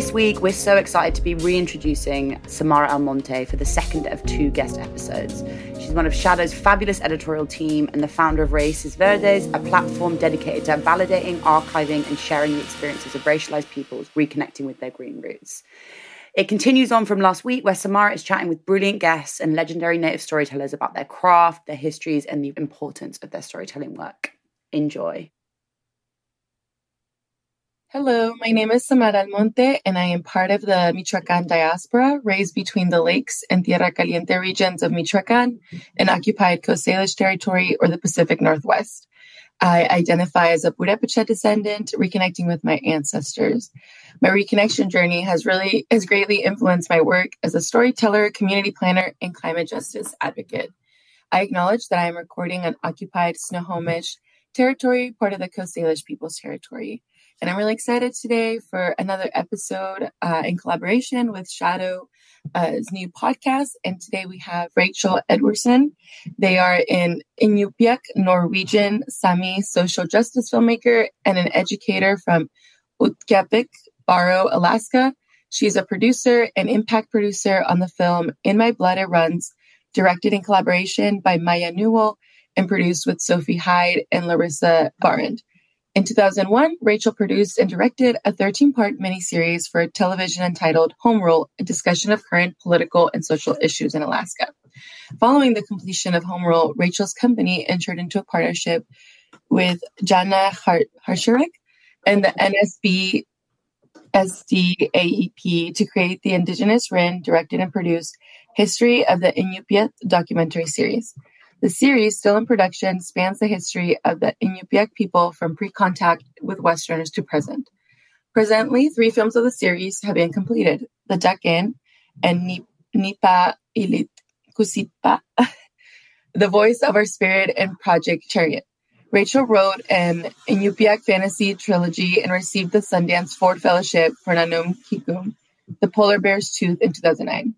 This week, we're so excited to be reintroducing Samara Almonte for the second of two guest episodes. She's one of SHADO's fabulous editorial team and the founder of Raíces Verdes, a platform dedicated to validating, archiving, and sharing the experiences of racialized peoples reconnecting with their green roots. It continues on from last week, where Samara is chatting with brilliant guests and legendary native storytellers about their craft, their histories, and the importance of their storytelling work. Enjoy. Hello, my name is Samara Almonte, and I am part of the Michoacán diaspora raised between the lakes and Tierra Caliente regions of Michoacán and occupied Coast Salish territory or the Pacific Northwest. I identify as a Purepecha descendant, reconnecting with my ancestors. My reconnection journey has really has greatly influenced my work as a storyteller, community planner, and climate justice advocate. I acknowledge that I am recording on occupied Snohomish territory, part of the Coast Salish Peoples Territory. And I'm really excited today for another episode uh, in collaboration with SHADO's uh, new podcast. And today we have Rachel Edwardson. They are an Inupiaq Norwegian Sami social justice filmmaker and an educator from Utqiagvik, Barrow, Alaska. She's a producer and impact producer on the film In My Blood It Runs, directed in collaboration by Maya Newell and produced with Sophie Hyde and Larissa Behrendt. In 2001, Rachel produced and directed a 13 part miniseries for television entitled Home Rule, a discussion of current political and social issues in Alaska. Following the completion of Home Rule, Rachel's company entered into a partnership with Jana Harcharek and the NSB SDAEP to create the Indigenous Rin directed and produced History of the Inupiat documentary series. The series, still in production, spans the history of the Inupiaq people from pre-contact with Westerners to present. Presently, three films of the series have been completed: The Duck-In and Nipa Ilit Kusipa, The Voice of Our Spirit, and Project Chariot. Rachel wrote an Inupiaq fantasy trilogy and received the Sundance Ford Fellowship for Nanum Kikum, The Polar Bear's Tooth in 2009.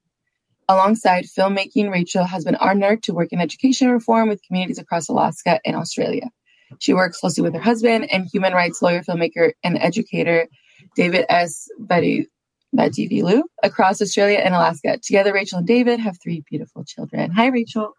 Alongside filmmaking, Rachel has been honored to work in education reform with communities across Alaska and Australia. She works closely with her husband and human rights lawyer, filmmaker, and educator David S. Betty Vadiveloo across Australia and Alaska. Together, Rachel and David have three beautiful children. Hi, Rachel.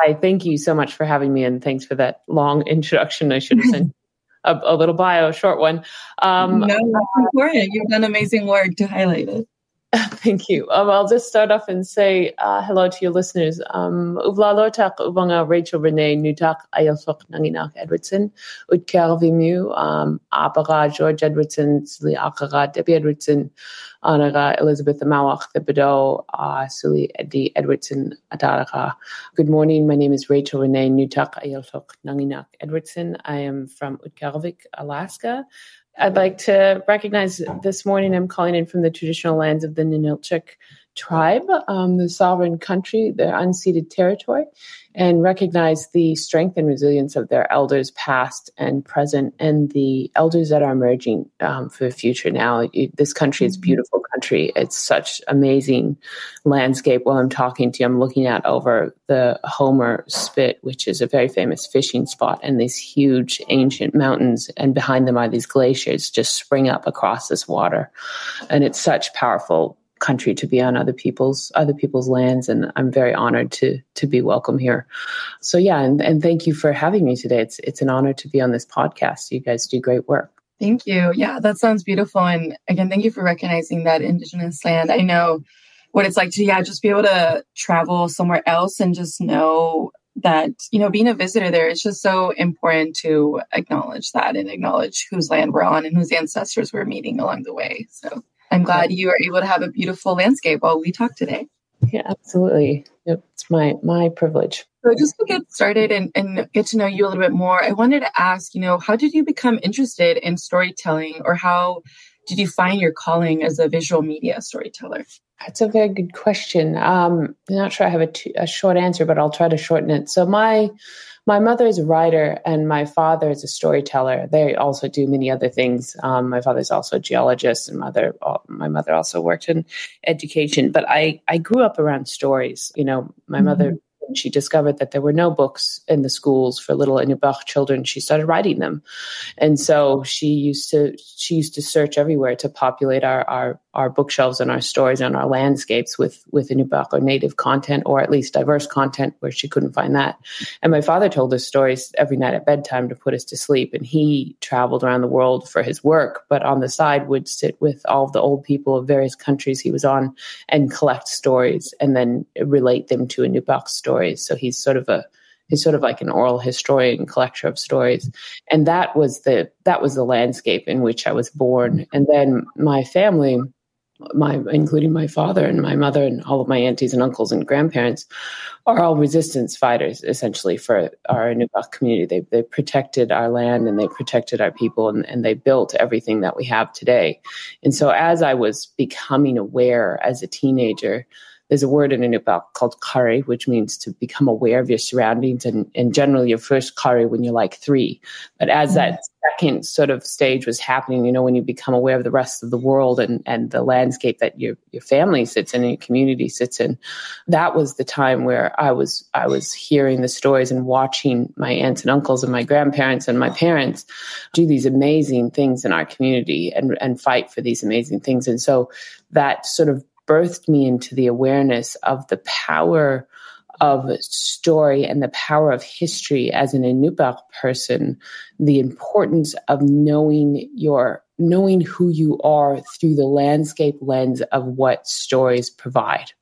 Hi, thank you so much for having me, and thanks for that long introduction. I should have sent a, a, little bio, a short one. Um, no, that's important. You've done amazing work to highlight it. Thank you. Um, I'll just start off and say uh, hello to your listeners. Um, Uvlalortak uvanga Rachel Renee Nutak Ayosok Nanginak Edwardson, Utker Vimu, um, Apara George Edwardson, Suli Akara Debbie Edwardson, Anara Elizabeth Amawak Thibodeau, uh, Suli Eddie Edwardson Adaraga. Good morning. My name is Rachel Renee Nutak Ayosok Nanginak Edwardson. I am from Utqiagvik, Alaska. I'd like to recognize this morning I'm calling in from the traditional lands of the Ninilchik tribe, um, the sovereign country, their unceded territory, and recognize the strength and resilience of their elders, past and present, and the elders that are emerging um, for the future. Now, this country is a mm-hmm. beautiful country. It's such amazing landscape. While I'm talking to you, I'm looking out over the Homer Spit, which is a very famous fishing spot, and these huge ancient mountains, and behind them are these glaciers just spring up across this water, and it's such powerful country to be on other people's other people's lands and I'm very honored to to be welcome here. So yeah, and, and thank you for having me today. It's it's an honor to be on this podcast. You guys do great work. Thank you. Yeah, that sounds beautiful. And again, thank you for recognizing that indigenous land. I know what it's like to yeah, just be able to travel somewhere else and just know that, you know, being a visitor there is just so important to acknowledge that and acknowledge whose land we're on and whose ancestors we're meeting along the way. So I'm glad you are able to have a beautiful landscape while we talk today. Yeah, absolutely. It's my my privilege. So just to get started and, and get to know you a little bit more, I wanted to ask, you know, how did you become interested in storytelling or how did you find your calling as a visual media storyteller? That's a very good question. Um, I'm not sure I have a, t- a short answer, but I'll try to shorten it. So my my mother is a writer and my father is a storyteller. They also do many other things. Um, my father's also a geologist, and mother my mother also worked in education. But I I grew up around stories. You know, my mm-hmm. mother she discovered that there were no books in the schools for little Inupiaq children. She started writing them, and so she used to she used to search everywhere to populate our our our bookshelves and our stores and our landscapes with with Inupiaq or native content or at least diverse content where she couldn't find that. And my father told us stories every night at bedtime to put us to sleep. And he traveled around the world for his work, but on the side would sit with all the old people of various countries he was on and collect stories and then relate them to Inupiaq stories. So he's sort of a he's sort of like an oral historian collector of stories and that was the that was the landscape in which i was born and then my family my including my father and my mother and all of my aunties and uncles and grandparents are all resistance fighters essentially for our Inupiaq community. They they protected our land and they protected our people and, and they built everything that we have today. And so as I was becoming aware as a teenager there's a word in Inupiaq called kari, which means to become aware of your surroundings and, and generally your first kari when you're like three. But as mm-hmm. that second sort of stage was happening, you know, when you become aware of the rest of the world and, and the landscape that your, your family sits in and your community sits in, that was the time where I was, I was hearing the stories and watching my aunts and uncles and my grandparents and my parents do these amazing things in our community and, and fight for these amazing things. And so that sort of birthed me into the awareness of the power of story and the power of history as an Inupiaq person, the importance of knowing your knowing who you are through the landscape lens of what stories provide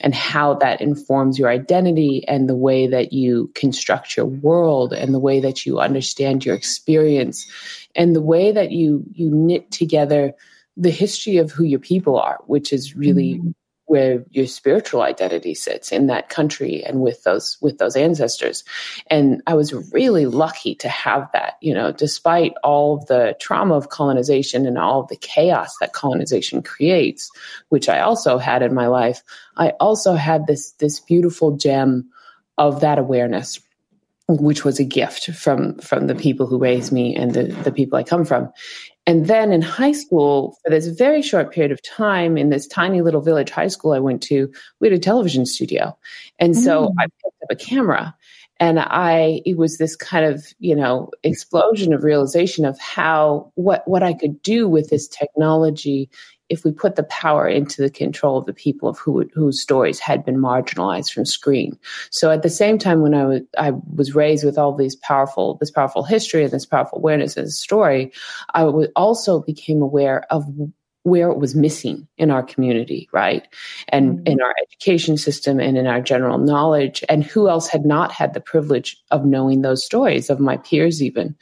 and how that informs your identity and the way that you construct your world and the way that you understand your experience and the way that you you knit together the history of who your people are, which is really mm-hmm. where your spiritual identity sits in that country and with those with those ancestors. And I was really lucky to have that, you know, despite all of the trauma of colonization and all of the chaos that colonization creates, which I also had in my life, I also had this this beautiful gem of that awareness which was a gift from from the people who raised me and the, the people I come from. And then in high school, for this very short period of time, in this tiny little village high school I went to, we had a television studio. And so mm. I picked up a camera and I, it was this kind of, you know, explosion of realization of how, what, what I could do with this technology if we put the power into the control of the people of who, whose stories had been marginalized from screen. So at the same time, when I was, I was raised with all these powerful, this powerful history and this powerful awareness as a story, I also became aware of where it was missing in our community, right? And mm-hmm. in our education system and in our general knowledge, and who else had not had the privilege of knowing those stories, of my peers even.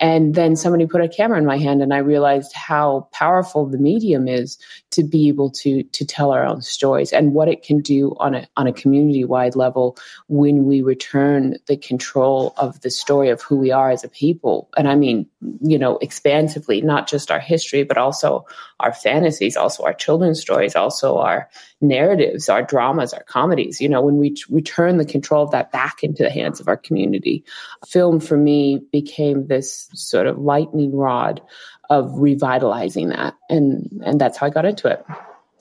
And then somebody put a camera in my hand and I realized how powerful the medium is to be able to to tell our own stories and what it can do on a on a community wide level when we return the control of the story of who we are as a people. And I mean, you know, expansively, not just our history, but also our fantasies, also our children's stories, also our narratives, our dramas, our comedies. You know, when we, we turn the control of that back into the hands of our community, film for me became this sort of lightning rod of revitalizing that. And, and that's how I got into it.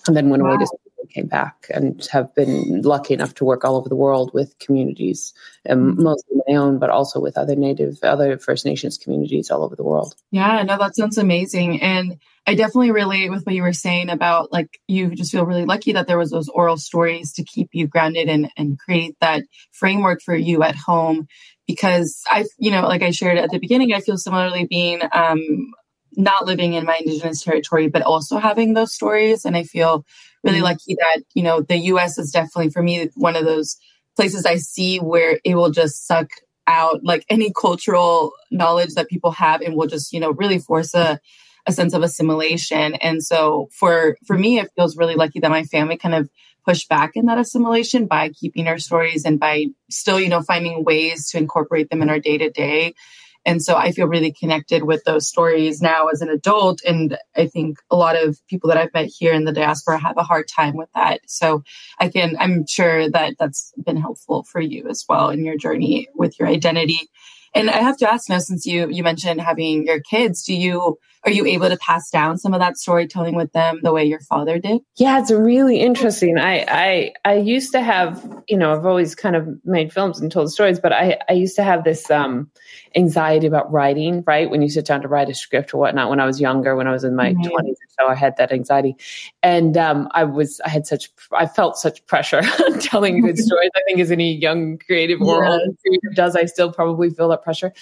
And then went wow. away to came back and have been lucky enough to work all over the world with communities, um, mm-hmm. mostly my own, but also with other Native, other First Nations communities all over the world. Yeah, no, that sounds amazing. And I definitely relate with what you were saying about like you just feel really lucky that there was those oral stories to keep you grounded and, and create that framework for you at home. Because I, you know, like I shared at the beginning, I feel similarly being um, not living in my indigenous territory, but also having those stories. And I feel really mm-hmm. lucky that, you know, the US is definitely for me one of those places I see where it will just suck out like any cultural knowledge that people have and will just, you know, really force a, a sense of assimilation. And so for for me, it feels really lucky that my family kind of pushed back in that assimilation by keeping our stories and by still, you know, finding ways to incorporate them in our day to day. And so I feel really connected with those stories now as an adult. And I think a lot of people that I've met here in the diaspora have a hard time with that. So I can, I'm sure that that's been helpful for you as well in your journey with your identity. And I have to ask now, since you you mentioned having your kids, do you are you able to pass down some of that storytelling with them the way your father did? Yeah, it's really interesting. I I I used to have you know, I've always kind of made films and told stories, but I, I used to have this um, anxiety about writing, right? When you sit down to write a script or whatnot, when I was younger, when I was in my mm-hmm. 20s or so, I had that anxiety. And um, I was, I had such, I felt such pressure telling good stories. I think as any young creative or creative does, I still probably feel that pressure.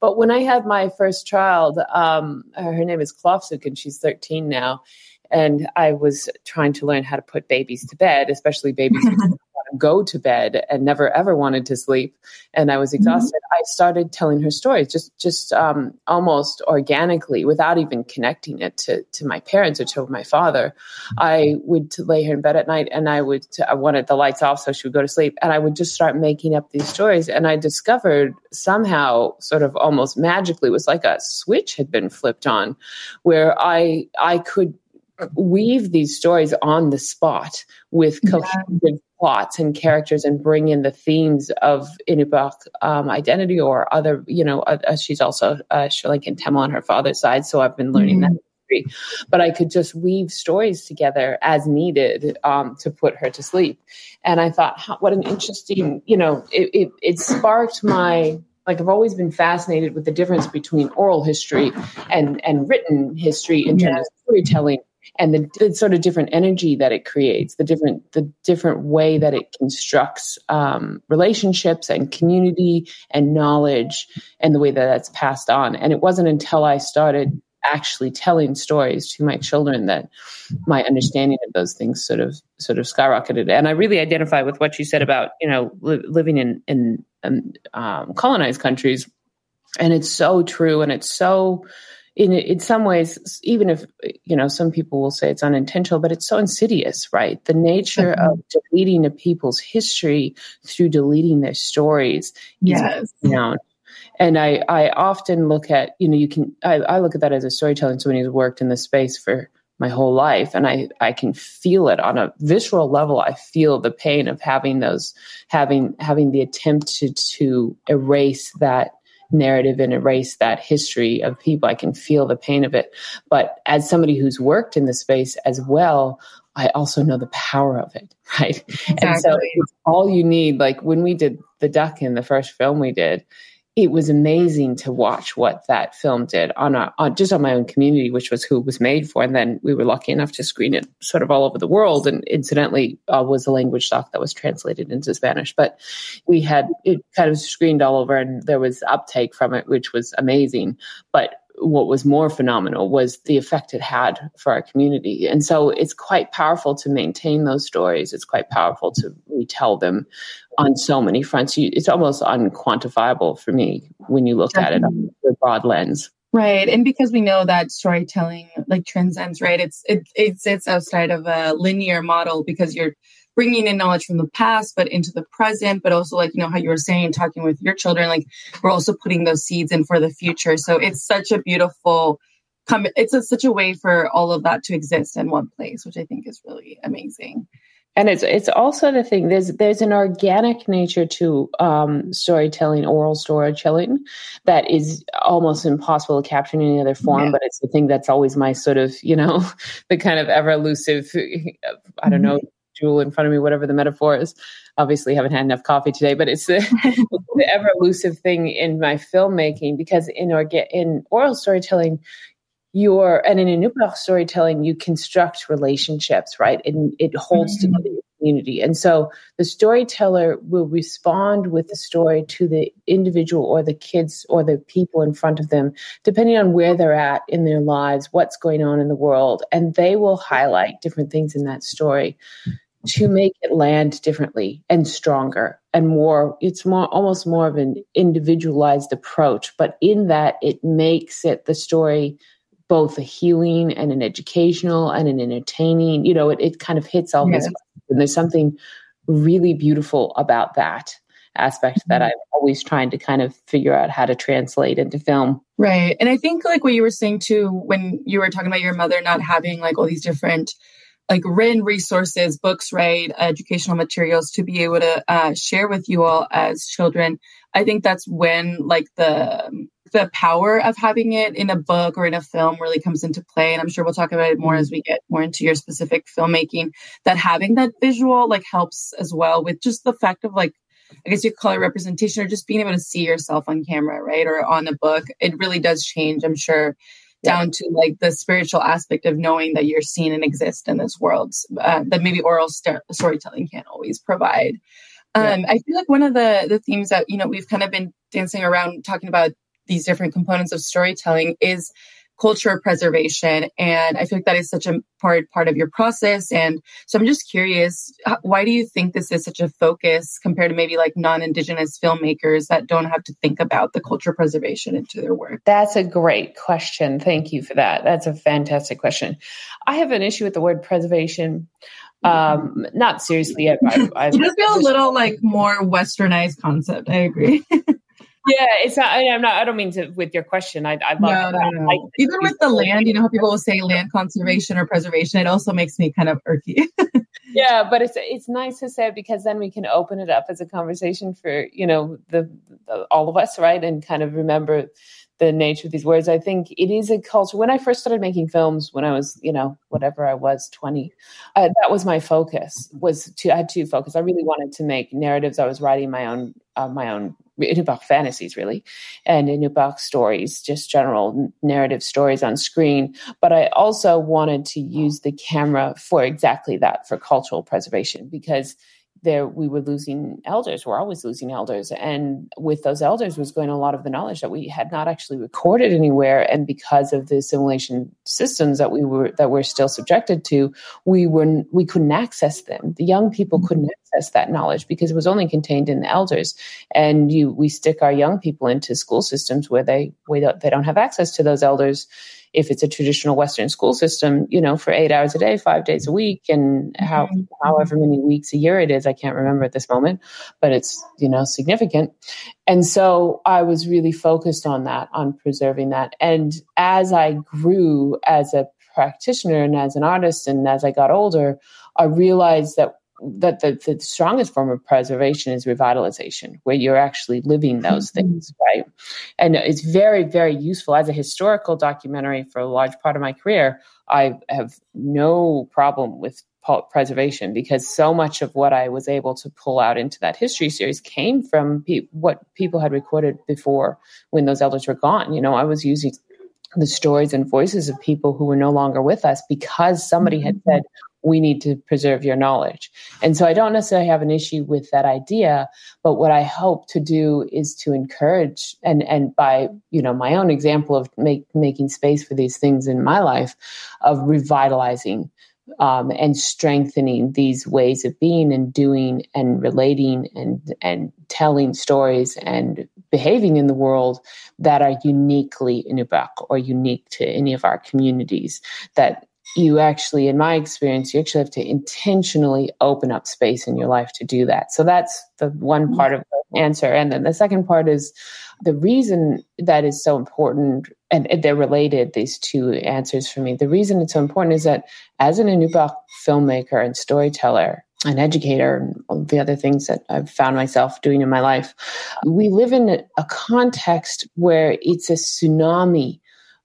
But when I had my first child, um, her name is Klopsuk and she's 13 now and I was trying to learn how to put babies to bed, especially babies go to bed and never ever wanted to sleep. And I was mm-hmm. exhausted. Mm-hmm. I started telling her stories just just um, almost organically, without even connecting it to to my parents or to my father. I would lay her in bed at night, and I would I wanted the lights off so she would go to sleep, and I would just start making up these stories. And I discovered somehow, sort of almost magically, it was like a switch had been flipped on, where I I could weave these stories on the spot with cohesive. Plots and characters and bring in the themes of Inupiaq um, identity or other, you know, uh, uh, she's also uh, Sri Lankan Tamil on her father's side. So I've been learning mm-hmm. that history. But I could just weave stories together as needed um, to put her to sleep. And I thought, what an interesting, you know, it, it, it sparked my like I've always been fascinated with the difference between oral history and and written history in terms of storytelling and the, the, sort of different energy that it creates, the different the different way that it constructs um, relationships and community and knowledge, and the way that that's passed on. And it wasn't until I started actually telling stories to my children that my understanding of those things sort of sort of skyrocketed. And I really identify with what you said about you know li- living in in um, colonized countries, and it's so true, and it's so in in some ways, even if you know some people will say it's unintentional, but it's so insidious, right? The nature mm-hmm. of deleting a people's history through deleting their stories yes. down. And I, I often look at, you know, you can, I, I look at that as a storyteller, someone who's worked in this space for my whole life. And I, I can feel it on a visceral level. I feel the pain of having those, having, having the attempt to, to erase that narrative and erase that history of people. I can feel the pain of it. But as somebody who's worked in the space as well, I also know the power of it, right? Exactly. And so it's all you need. Like when we did the duck in the first film we did, it was amazing to watch what that film did on, a, on just on my own community, which was who it was made for. And then we were lucky enough to screen it sort of all over the world. And incidentally, uh, was a language doc that was translated into Spanish. But we had it kind of screened all over, and there was uptake from it, which was amazing. But what was more phenomenal was the effect it had for our community. And so it's quite powerful to maintain those stories. It's quite powerful to retell them on so many fronts. it's almost unquantifiable for me when you look Definitely. at it on the broad lens. Right. And because we know that storytelling like transcends, right? It's, it, it sits outside of a linear model because you're bringing in knowledge from the past, but into the present, but also like, you know, how you were saying, talking with your children, like we're also putting those seeds in for the future. So it's such a beautiful, come, it's a, such a way for all of that to exist in one place, which I think is really amazing. And it's it's also the thing there's there's an organic nature to um, storytelling, oral storytelling, that is almost impossible to capture in any other form. Yeah. But it's the thing that's always my sort of you know the kind of ever elusive. I don't know jewel in front of me, whatever the metaphor is. Obviously, haven't had enough coffee today, but it's the, the ever elusive thing in my filmmaking because in or in oral storytelling, you're and in Inupiaq storytelling, you construct relationships, right? And it holds mm-hmm. together your community. And so the storyteller will respond with the story to the individual or the kids or the people in front of them, depending on where they're at in their lives, what's going on in the world. And they will highlight different things in that story to make it land differently and stronger and more it's more almost more of an individualized approach but in that it makes it the story both a healing and an educational and an entertaining you know it, it kind of hits all yes. this and there's something really beautiful about that aspect mm-hmm. that i'm always trying to kind of figure out how to translate into film right and i think like what you were saying too when you were talking about your mother not having like all these different like written resources, books, right, educational materials to be able to uh, share with you all as children. I think that's when like the the power of having it in a book or in a film really comes into play. And I'm sure we'll talk about it more as we get more into your specific filmmaking, that having that visual like helps as well with just the fact of like, I guess you call it representation or just being able to see yourself on camera, right? Or on a book. It really does change, I'm sure, down to like the spiritual aspect of knowing that you're seen and exist in this world uh, that maybe oral st- storytelling can't always provide. Um, I feel like one of the the themes that you know we've kind of been dancing around talking about these different components of storytelling is culture preservation. And i feel like that is such a part part of your process. And so i'm just curious why do you think this is such a focus compared to maybe like non-indigenous filmmakers that don't have to think about the culture preservation into their work? That's a great question. Thank you for that. That's a fantastic question. I have an issue with the word preservation. Um not seriously. I, I, I, it does feel a little like more westernized concept. I agree yeah, it's not. I, am not. I don't mean to with your question. I, I love no, no, no. Like, even with the land. You know how people will say land conservation or preservation. It also makes me kind of irky. yeah, but it's it's nice to say it because then we can open it up as a conversation for you know the, the all of us, right? And kind of remember the nature of these words. I think it is a culture. When I first started making films, when I was, you know, whatever I was, 20, uh, that was my focus was to, I had two focus. I really wanted to make narratives. I was writing my own, uh, my own Inupiaq fantasies, really, and Inupiaq stories, just general narrative stories on screen. But I also wanted to use the camera for exactly that, for cultural preservation, because there we were losing elders we're always losing elders. And with those elders was going a lot of the knowledge that we had not actually recorded anywhere. And because of the assimilation systems that we were that we're still subjected to we were we couldn't access them. The young people mm-hmm. couldn't access that knowledge because it was only contained in the elders. And you we stick our young people into school systems where they where they don't have access to those elders if it's a traditional Western school system, you know, for eight hours a day, five days a week, and how mm-hmm. however many weeks a year it is, I can't remember at this moment, but it's you know significant. And so I was really focused on that, on preserving that. And as I grew as a practitioner and as an artist, and as I got older, I realized that that the, the strongest form of preservation is revitalization, where you're actually living those mm-hmm. things, right? And it's very, very useful as a historical documentary for a large part of my career. I have no problem with preservation because so much of what I was able to pull out into that history series came from pe- what people had recorded before when those elders were gone. You know, I was using the stories and voices of people who were no longer with us because somebody had mm-hmm. said, we need to preserve your knowledge. And so I don't necessarily have an issue with that idea, but what I hope to do is to encourage and and by, you know, my own example of make, making space for these things in my life of revitalizing um, and strengthening these ways of being and doing and relating and and telling stories and behaving in the world that are uniquely Inupiaq or unique to any of our communities that you actually, in my experience, you actually have to intentionally open up space in your life to do that. So that's the one mm-hmm. part of the answer. And then the second part is the reason that is so important, and they're related, these two answers for me. The reason it's so important is that as an Inupiaq filmmaker and storyteller, an educator and all the other things that I've found myself doing in my life, we live in a context where it's a tsunami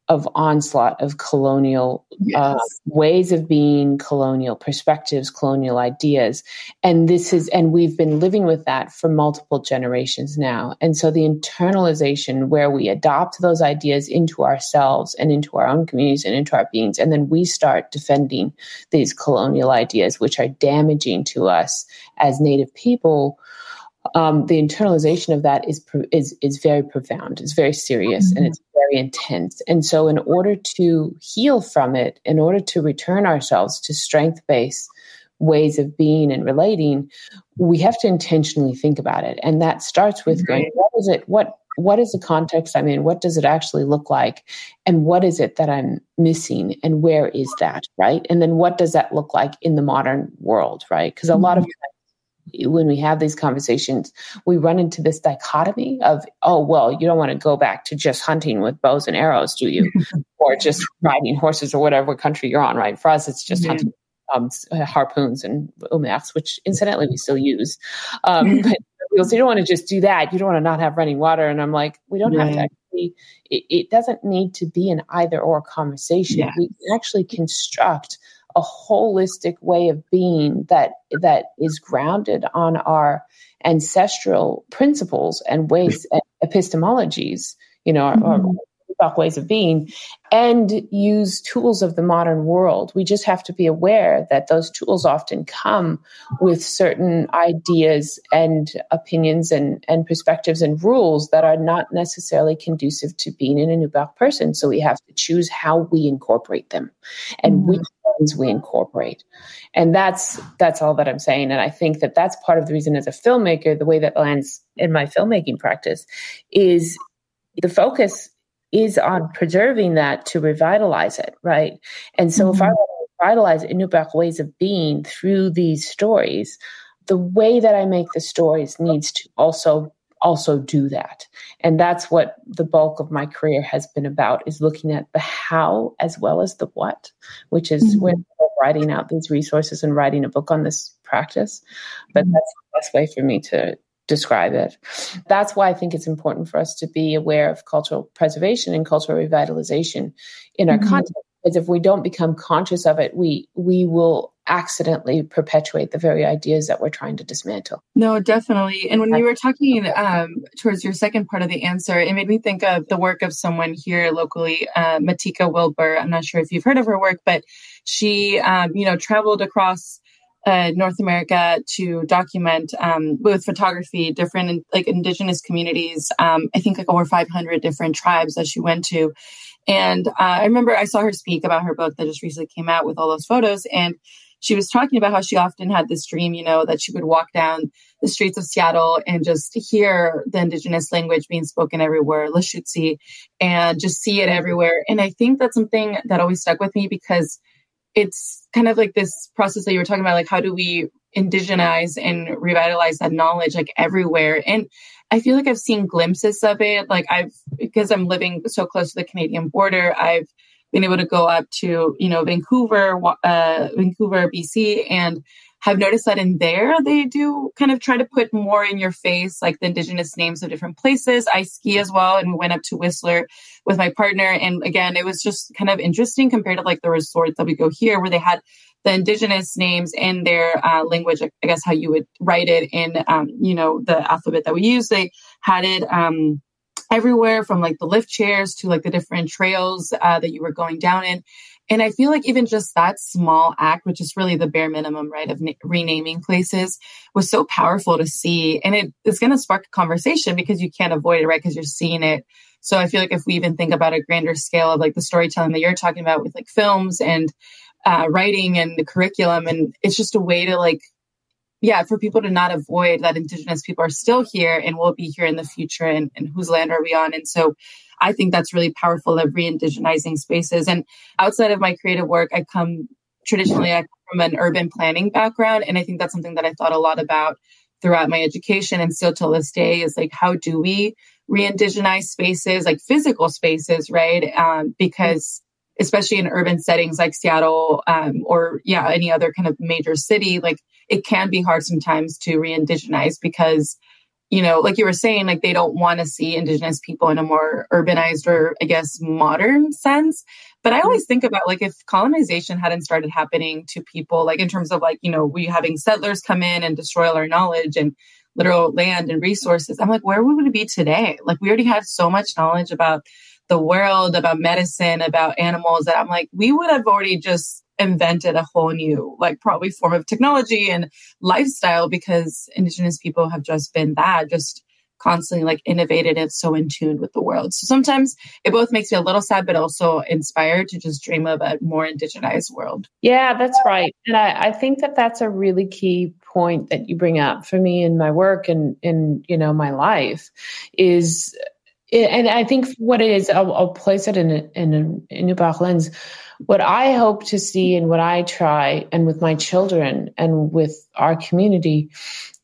of onslaught of colonial uh, yes. uh, ways of being colonial perspectives colonial ideas and this is and we've been living with that for multiple generations now and so the internalization where we adopt those ideas into ourselves and into our own communities and into our beings and then we start defending these colonial ideas which are damaging to us as native people um, the internalization of that is is is very profound. It's very serious mm-hmm. and it's very intense. And so, in order to heal from it, in order to return ourselves to strength based ways of being and relating, we have to intentionally think about it. And that starts with going, what is it? What what is the context I'm in? What does it actually look like? And what is it that I'm missing? And where is that? Right. And then what does that look like in the modern world? Right. Because a mm-hmm. lot of mm-hmm when we have these conversations, we run into this dichotomy of, oh, well, you don't want to go back to just hunting with bows and arrows, do you? or just riding horses or whatever country you're on, right? For us, it's just hunting um, harpoons and umaks, which incidentally we still use. Um, but people say, you don't want to just do that. You don't want to not have running water. And I'm like, we don't have to be, it, it, doesn't need to be an either or conversation. Yeah. We can actually construct a holistic way of being that that is grounded on our ancestral principles and ways and epistemologies you know mm-hmm. our, our ways of being and use tools of the modern world. We just have to be aware that those tools often come with certain ideas and opinions and, and perspectives and rules that are not necessarily conducive to being an Inupiaq person. So we have to choose how we incorporate them and mm-hmm. which we incorporate. And that's that's all that I'm saying. And I think that that's part of the reason as a filmmaker, the way that lands in my filmmaking practice is the focus is on preserving that to revitalize it, right? And so mm-hmm. if I mm-hmm. want to revitalize Inupiaq ways of being through these stories, the way that I make the stories needs to also also do that. And that's what the bulk of my career has been about is looking at the how as well as the what, which is mm-hmm. when writing out these resources and writing a book on this practice. But mm-hmm. that's the best way for me to describe it. That's why I think it's important for us to be aware of cultural preservation and cultural revitalization in our mm-hmm. content. Because if we don't become conscious of it, we we will accidentally perpetuate the very ideas that we're trying to dismantle. No, definitely. And when you were talking um, towards your second part of the answer, it made me think of the work of someone here locally, uh, Matika Wilbur. I'm not sure if you've heard of her work, but she, um, you know, traveled across uh, North America to document um, with photography different like indigenous communities. Um, I think like over 500 different tribes that she went to. And uh, I remember I saw her speak about her book that just recently came out with all those photos. And she was talking about how she often had this dream, you know, that she would walk down the streets of Seattle and just hear the indigenous language being spoken everywhere, Lushootseed, and just see it everywhere. And I think that's something that always stuck with me because it's kind of like this process that you were talking about like how do we indigenize and revitalize that knowledge like everywhere and i feel like i've seen glimpses of it like i've because i'm living so close to the canadian border i've been able to go up to you know vancouver uh, vancouver bc and have noticed that in there they do kind of try to put more in your face, like the indigenous names of different places. I ski as well, and we went up to Whistler with my partner. And again, it was just kind of interesting compared to like the resorts that we go here, where they had the indigenous names in their uh, language, I guess how you would write it in, um, you know, the alphabet that we use. They had it um, everywhere from like the lift chairs to like the different trails uh, that you were going down in. And I feel like even just that small act, which is really the bare minimum, right, of na- renaming places, was so powerful to see. And it is going to spark a conversation because you can't avoid it, right? Because you're seeing it. So I feel like if we even think about a grander scale of like the storytelling that you're talking about with like films and uh, writing and the curriculum, and it's just a way to like yeah, for people to not avoid that Indigenous people are still here and will be here in the future, and, and whose land are we on? And so I think that's really powerful of re-indigenizing spaces. And outside of my creative work, I come traditionally I come from an urban planning background, and I think that's something that I thought a lot about throughout my education and still till this day is like how do we re-indigenize spaces like physical spaces right um, because especially in urban settings like seattle um, or yeah any other kind of major city like it can be hard sometimes to re-indigenize because you know, like you were saying, like they don't want to see Indigenous people in a more urbanized or, I guess, modern sense. But I always think about like if colonization hadn't started happening to people, like in terms of like, you know, we having settlers come in and destroy all our knowledge and literal land and resources. I'm like, where would we be today? Like we already have so much knowledge about the world, about medicine, about animals that I'm like, we would have already just invented a whole new like probably form of technology and lifestyle because indigenous people have just been that just constantly like innovated and so in tune with the world. So sometimes it both makes me a little sad but also inspired to just dream of a more indigenized world. Yeah that's right. And i, I think that that's a really key point that you bring up for me in my work and in you know my life is and I think what it is, I'll, I'll place it in in in a lens what I hope to see and what I try and with my children and with our community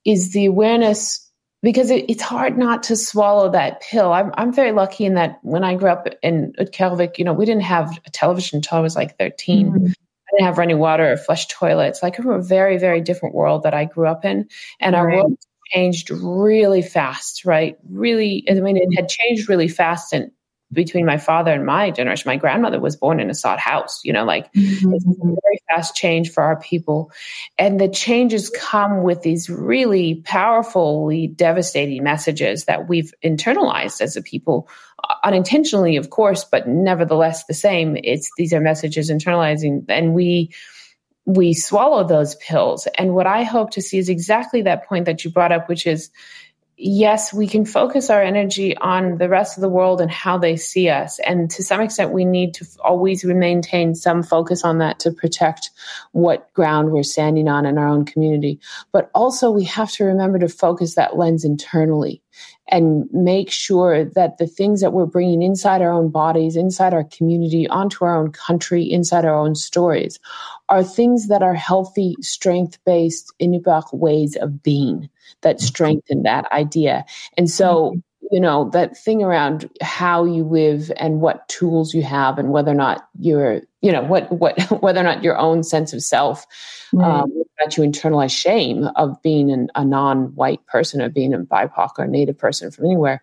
is the awareness because it, it's hard not to swallow that pill. I'm, I'm very lucky in that when I grew up in Utqiagvik, you know, we didn't have a television until I was like 13. Mm-hmm. I didn't have running water or flush toilets. Like a very, very different world that I grew up in. And our world changed really fast, right? Really, I mean, it had changed really fast and between my father and my generation. My grandmother was born in a sod house, you know, like mm-hmm. it's a very fast change for our people. And the changes come with these really powerfully devastating messages that we've internalized as a people unintentionally, of course, but nevertheless the same. It's these are messages internalizing, and we we swallow those pills. And what I hope to see is exactly that point that you brought up, which is yes, we can focus our energy on the rest of the world and how they see us. And to some extent, we need to always maintain some focus on that to protect what ground we're standing on in our own community. But also, we have to remember to focus that lens internally and make sure that the things that we're bringing inside our own bodies, inside our community, onto our own country, inside our own stories are things that are healthy, strength based Inupiaq ways of being that strengthen that idea. And so, you know, that thing around how you live and what tools you have and whether or not you're, you know, what, what, whether or not your own sense of self, right. um, that you internalize shame of being an, a non-white person or being a BIPOC or native person from anywhere.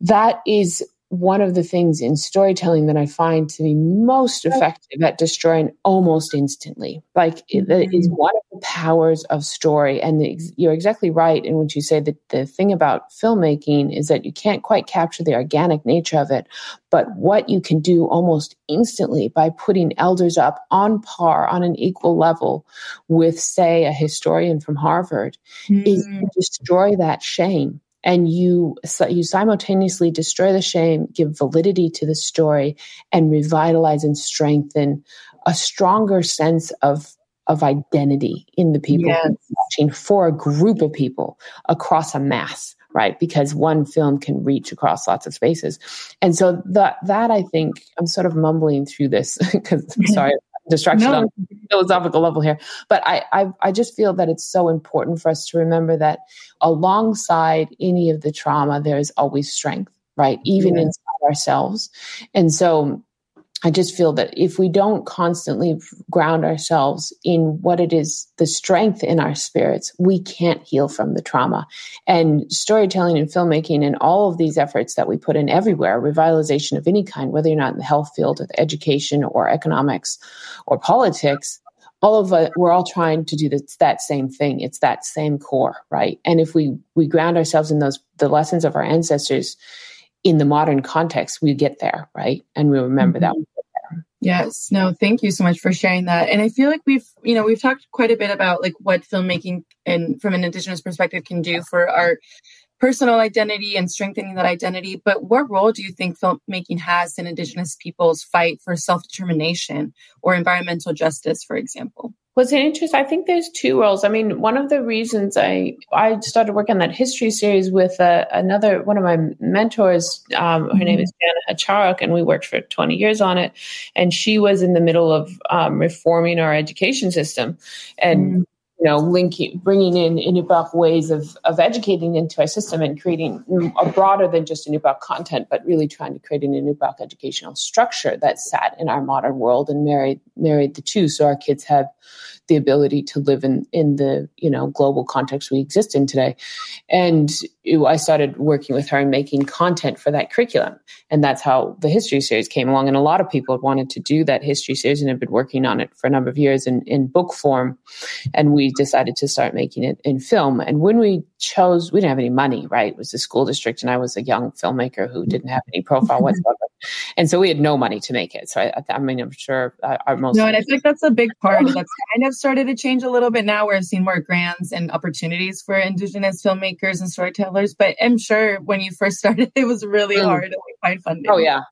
That is one of the things in storytelling that I find to be most effective at destroying almost instantly. Like mm-hmm. it is one of the powers of story. And the, you're exactly right in what you say that the thing about filmmaking is that you can't quite capture the organic nature of it. But what you can do almost instantly by putting elders up on par, on an equal level with, say, a historian from Harvard, mm-hmm. is destroy that shame and you you simultaneously destroy the shame give validity to the story and revitalize and strengthen a stronger sense of of identity in the people yes. watching for a group of people across a mass right because one film can reach across lots of spaces and so that that i think i'm sort of mumbling through this because sorry distraction no. on philosophical level here. But I, I, I just feel that it's so important for us to remember that alongside any of the trauma, there is always strength, right? Even yeah. inside ourselves. And so I just feel that if we don't constantly ground ourselves in what it is, the strength in our spirits, we can't heal from the trauma. And storytelling and filmmaking and all of these efforts that we put in everywhere, revitalization of any kind, whether you're not in the health field or education or economics or politics, all of us, we're all trying to do this, that same thing. It's that same core, right? And if we, we ground ourselves in those, the lessons of our ancestors, in the modern context, we get there, right? And we remember mm-hmm. that Yes. No, thank you so much for sharing that. And I feel like we've, you know, we've talked quite a bit about like what filmmaking and from an indigenous perspective can do for our personal identity and strengthening that identity. But what role do you think filmmaking has in indigenous people's fight for self-determination or environmental justice, for example? Was it interesting? I think there's two roles. I mean, one of the reasons I I started working on that history series with uh, another one of my mentors. Um, her mm-hmm. name is Jana Harcharek, and we worked for 20 years on it. And she was in the middle of um, reforming our education system, and mm-hmm you know, linking, bringing in Inupiaq ways of, of educating into our system and creating a broader than just Inupiaq content, but really trying to create an Inupiaq educational structure that sat in our modern world and married married the two, so our kids have the ability to live in in the you know global context we exist in today. And I started working with her and making content for that curriculum, and that's how the history series came along. And a lot of people had wanted to do that history series and had been working on it for a number of years in in book form, and we decided to start making it in film. And when we chose, we didn't have any money, right? It was a school district, and I was a young filmmaker who didn't have any profile whatsoever. and so we had no money to make it. So I, I mean, I'm sure uh, our most. No, and I think that's a big part. That's kind of started to change a little bit now. where I've seen more grants and opportunities for Indigenous filmmakers and storytellers. But I'm sure when you first started, it was really mm. hard to find funding. Oh, yeah.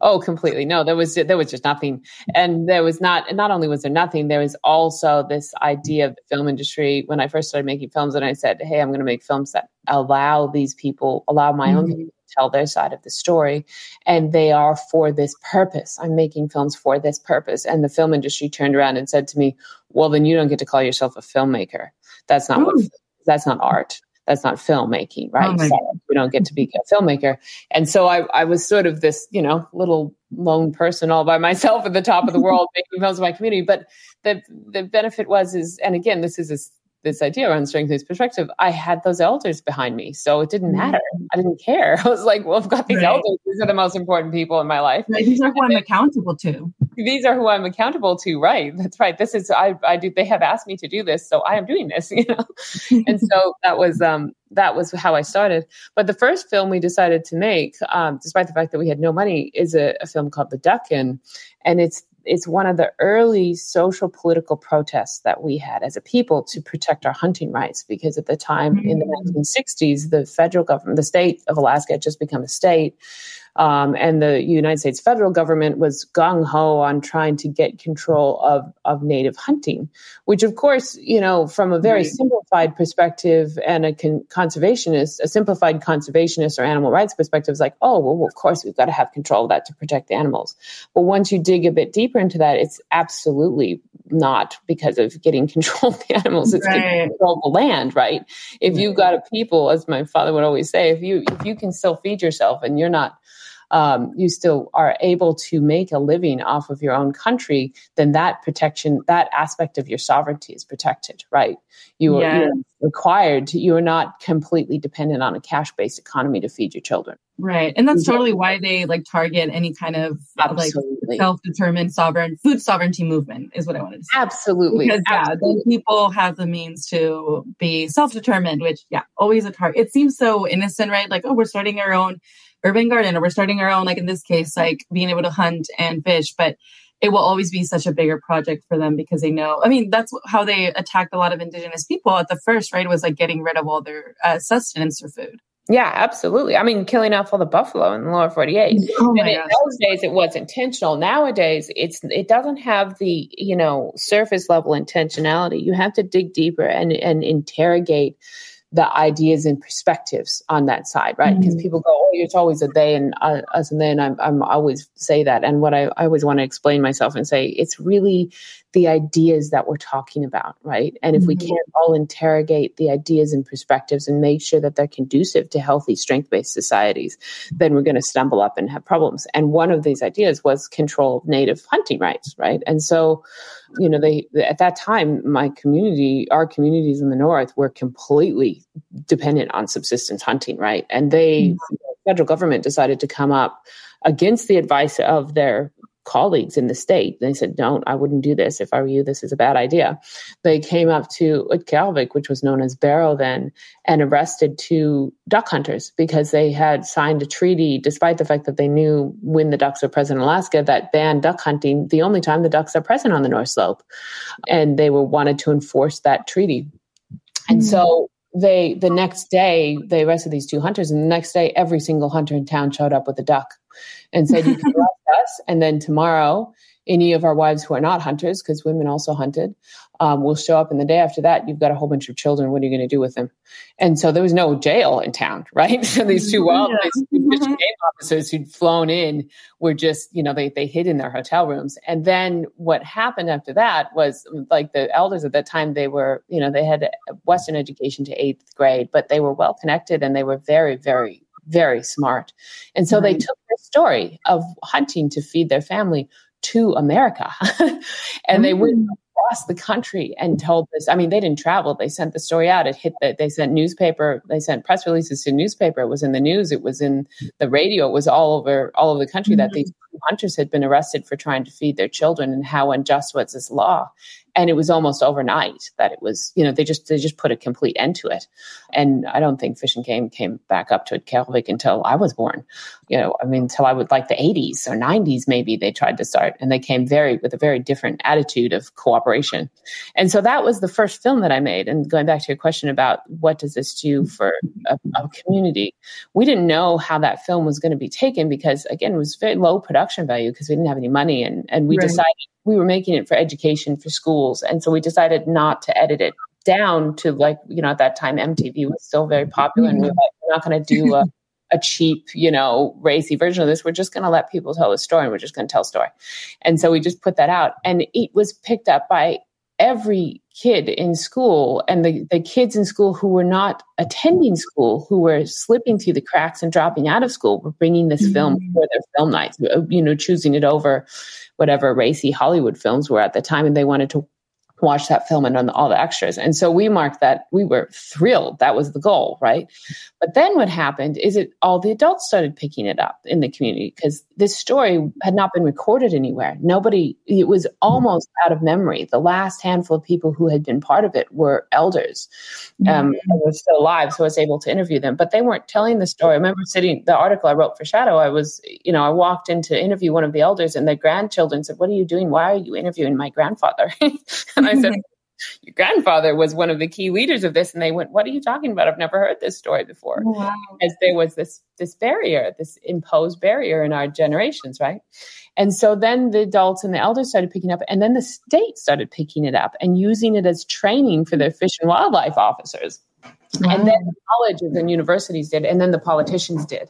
Oh, completely. No, there was there was just nothing, and there was not. And not only was there nothing, there was also this idea of the film industry. When I first started making films, and I said, "Hey, I'm going to make films that allow these people, allow my mm-hmm. own people to tell their side of the story, and they are for this purpose. I'm making films for this purpose." And the film industry turned around and said to me, "Well, then you don't get to call yourself a filmmaker. That's not Ooh. what. That's not art." That's not filmmaking, right? Oh so we don't get to be a filmmaker. And so I, I was sort of this, you know, little lone person all by myself at the top of the world making films of my community. But the the benefit was is, and again, this is a this idea around strength-based perspective, I had those elders behind me. So it didn't mm-hmm. matter. I didn't care. I was like, well, I've got these right. elders. These are the most important people in my life. Right. These are who I'm accountable to. These are who I'm accountable to. Right. That's right. This is, I, I do, they have asked me to do this. So I am doing this, you know? and so that was, um, that was how I started. But the first film we decided to make, um, despite the fact that we had no money, is a, a film called The Duck-In. And it's it's one of the early social political protests that we had as a people to protect our hunting rights because at the time in the 1960s mm. the federal government the state of alaska had just become a state um, and the United States federal government was gung ho on trying to get control of, of native hunting, which, of course, you know, from a very right. simplified perspective and a con- conservationist, a simplified conservationist or animal rights perspective is like, oh, well, of course, we've got to have control of that to protect the animals. But once you dig a bit deeper into that, it's absolutely not because of getting control of the animals it's right. getting control of the land right if right. you've got a people as my father would always say if you if you can still feed yourself and you're not um, you still are able to make a living off of your own country, then that protection, that aspect of your sovereignty is protected, right? You are, required, you are not completely dependent on a cash based economy to feed your children. Right. And that's totally why they like target any kind of Absolutely. like self-determined sovereign food sovereignty movement is what I wanted to say. Absolutely. Because Absolutely. yeah, people have the means to be self-determined, which yeah, always a target. It seems so innocent, right? Like, oh, we're starting our own urban garden or we're starting our own, like in this case, like being able to hunt and fish. But it will always be such a bigger project for them because they know. I mean, that's how they attacked a lot of indigenous people at the first, right? Was like getting rid of all their uh, sustenance or food. Yeah, absolutely. I mean, killing off all the buffalo in the lower 48. Oh and in gosh. those days, it was intentional. Nowadays, it's it doesn't have the you know surface level intentionality. You have to dig deeper and and interrogate the ideas and perspectives on that side, right? Because mm-hmm. people go, "Oh, it's always a they and uh, us," and then I'm, I'm always say that. And what I, I always want to explain myself and say, it's really the ideas that we're talking about, right? And if mm-hmm. we can't all interrogate the ideas and perspectives and make sure that they're conducive to healthy, strength based societies, then we're going to stumble up and have problems. And one of these ideas was control of native hunting rights, right? And so, you know, they at that time, my community, our communities in the north, were completely dependent on subsistence hunting, right? And they, mm-hmm. the federal government decided to come up against the advice of their colleagues in the state. They said, Don't, I wouldn't do this. If I were you, this is a bad idea. They came up to Utqiagvik, which was known as Barrow then, and arrested two duck hunters because they had signed a treaty, despite the fact that they knew when the ducks were present in Alaska, that banned duck hunting the only time the ducks are present on the North Slope. And they were wanted to enforce that treaty. And mm-hmm. so they the next day they arrested these two hunters and the next day every single hunter in town showed up with a duck and said you can arrest us. And then tomorrow any of our wives who are not hunters because women also hunted um, will show up. And the day after that you've got a whole bunch of children. What are you going to do with them? And so there was no jail in town right? So these two wild yeah. game officers who'd flown in were just you know they, they hid in their hotel rooms. And then what happened after that was like the elders at that time they were you know they had western education to eighth grade but they were well connected and they were very very very smart. And so right. they took story of hunting to feed their family to america and mm. they went mm across the country and told this. I mean, they didn't travel. They sent the story out. It hit that they sent newspaper. They sent press releases to newspaper. It was in the news. It was in the radio. It was all over all over the country mm-hmm. that these hunters had been arrested for trying to feed their children and how unjust was this law. And it was almost overnight that it was you know they just they just put a complete end to it. And i don't think fish and game came back up to Utqiagvik until i was born. You know i mean until i would like the 80s or 90s maybe they tried to start. And they came very with a very different attitude of cooperation. And so that was the first film that i made. And going back to your question about what does this do for a, a community we didn't know how that film was going to be taken because again it was very low production value because we didn't have any money and and we right. decided we were making it for education for schools. And so we decided not to edit it down to like, you know, at that time MTV was still very popular and we were mm-hmm. like, we're not going to do a, a cheap, you know, racy version of this. We're just going to let people tell a story and we're just going to tell a story. And so we just put that out and it was picked up by every kid in school and the, the kids in school who were not attending school, who were slipping through the cracks and dropping out of school, were bringing this mm-hmm. film for their film nights, uh, you know, choosing it over whatever racy Hollywood films were at the time. And they wanted to watch that film and on all the extras. And so we marked that we were thrilled. That was the goal, right? But then what happened is it all the adults started picking it up in the community because this story had not been recorded anywhere. Nobody, it was almost out of memory. The last handful of people who had been part of it were elders um, mm-hmm. and were still alive. So I was able to interview them, but they weren't telling the story. I remember sitting, the article I wrote for SHADO, I was, you know, I walked in to interview one of the elders and their grandchildren said, What are you doing? Why are you interviewing my grandfather? I said, Your grandfather was one of the key leaders of this. And they went, What are you talking about? I've never heard this story before. Wow. As there was this this barrier, this imposed barrier in our generations, right? And so then the adults and the elders started picking up, and then the state started picking it up and using it as training for their fish and wildlife officers. And then colleges and universities did, and then the politicians did.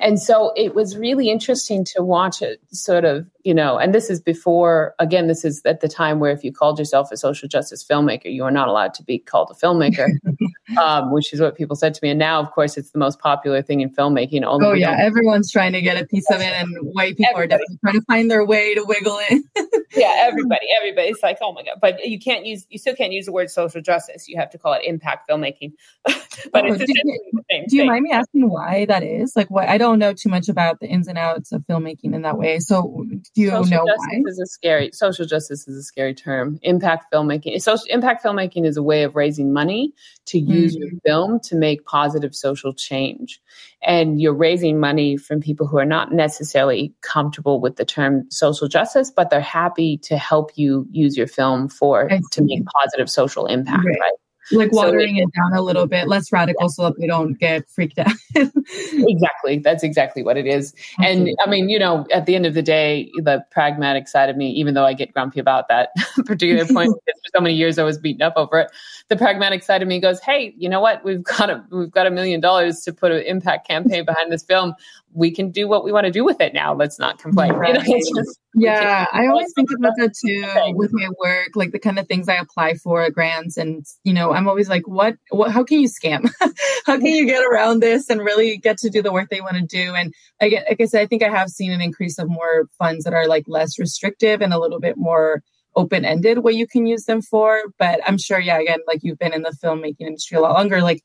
And so it was really interesting to watch it sort of, you know, and this is before, again, this is at the time where if you called yourself a social justice filmmaker, you are not allowed to be called a filmmaker, um, which is what people said to me. And now, of course, it's the most popular thing in filmmaking. Oh, yeah. Everyone's trying to get a piece of it, and white people everybody. are definitely trying to find their way to wiggle in. yeah, everybody, everybody. It's like, oh my God. But you can't use, you still can't use the word social justice. You have to call it impact filmmaking. but oh, it's do, you, do you mind me asking why that is? Like, what I don't know too much about the ins and outs of filmmaking in that way. So, do you social know justice why? Is a scary social justice is a scary term. Impact filmmaking. Social impact filmmaking is a way of raising money to use mm. your film to make positive social change, and you're raising money from people who are not necessarily comfortable with the term social justice, but they're happy to help you use your film for to make positive social impact. Right. right? Like watering so it, down a little bit less radical so that we don't get freaked out. Exactly. That's exactly what it is. Absolutely. and i mean you know at the end of the day the pragmatic side of me even though i get grumpy about that particular point because for so many years i was beaten up over it the pragmatic side of me goes hey you know what we've got a we've got a million dollars to put an impact campaign behind this film we can do what we want to do with it now. Let's not complain. Right. You know, just, yeah, I always think about that too with my work, like the kind of things I apply for grants, and you know, I'm always like, what, what, how can you scam? how can you get around this and really get to do the work they want to do? And I get, like I said, I think I have seen an increase of more funds that are like less restrictive and a little bit more open ended what you can use them for. But I'm sure, yeah, again, like you've been in the filmmaking industry a lot longer, like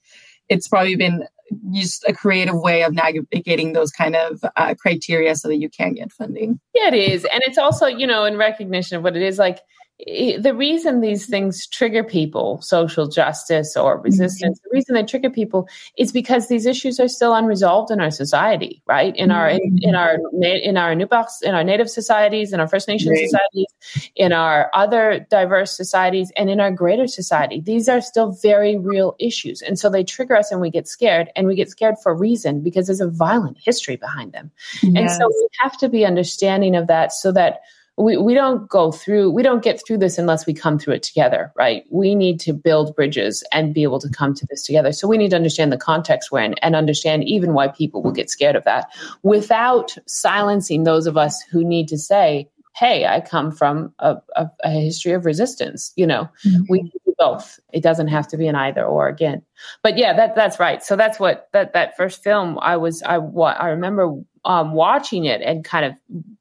it's probably been just a creative way of navigating those kind of uh, criteria so that you can get funding. Yeah, it is. And it's also, you know, in recognition of what it is like, the reason these things trigger people, social justice or mm-hmm. resistance, mm-hmm. the reason they trigger people is because these issues are still unresolved in our society, right? In our in, in our in our Nupaks, in our native societies, in our First Nation right. societies, in our other diverse societies, and in our greater society. These are still very real issues, and so they trigger us, and we get scared, and we get scared for a reason because there's a violent history behind them, yes. and so we have to be understanding of that so that we, we don't go through we don't get through this unless we come through it together right? We need to build bridges and be able to come to this together. So we need to understand the context we're in and understand even why people will get scared of that without silencing those of us who need to say hey i come from a, a, a history of resistance you know? Mm-hmm. we both. It doesn't have to be an either or again. But yeah that that's right. So that's what that that first film i was i what i remember um, watching it and kind of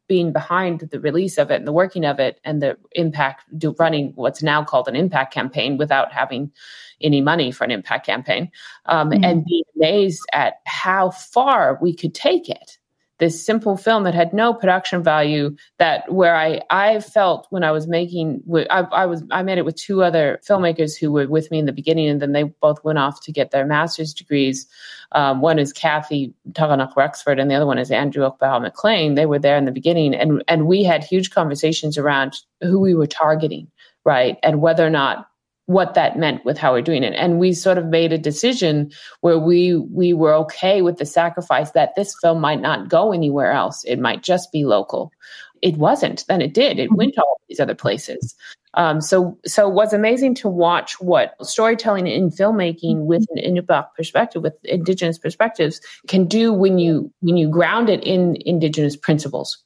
being behind the release of it and the working of it and the impact do, running what's now called an impact campaign without having any money for an impact campaign um, mm-hmm. and being amazed at how far we could take it this simple film that had no production value that where I I felt when I was making I, I was I made it with two other filmmakers who were with me in the beginning and then they both went off to get their master's degrees. Um, one is Kathy Taranach Rexford and the other one is Andrew Okpeaha MacLean. They were there in the beginning and and we had huge conversations around who we were targeting, right? And whether or not what that meant with how we're doing it. And we sort of made a decision where we we were okay with the sacrifice that this film might not go anywhere else. It might just be local it wasn't then it did it mm-hmm. went to all these other places um, so, so it was amazing to watch what storytelling in filmmaking mm-hmm. with an Inupiaq perspective, with indigenous perspectives, can do when you when you ground it in indigenous principles,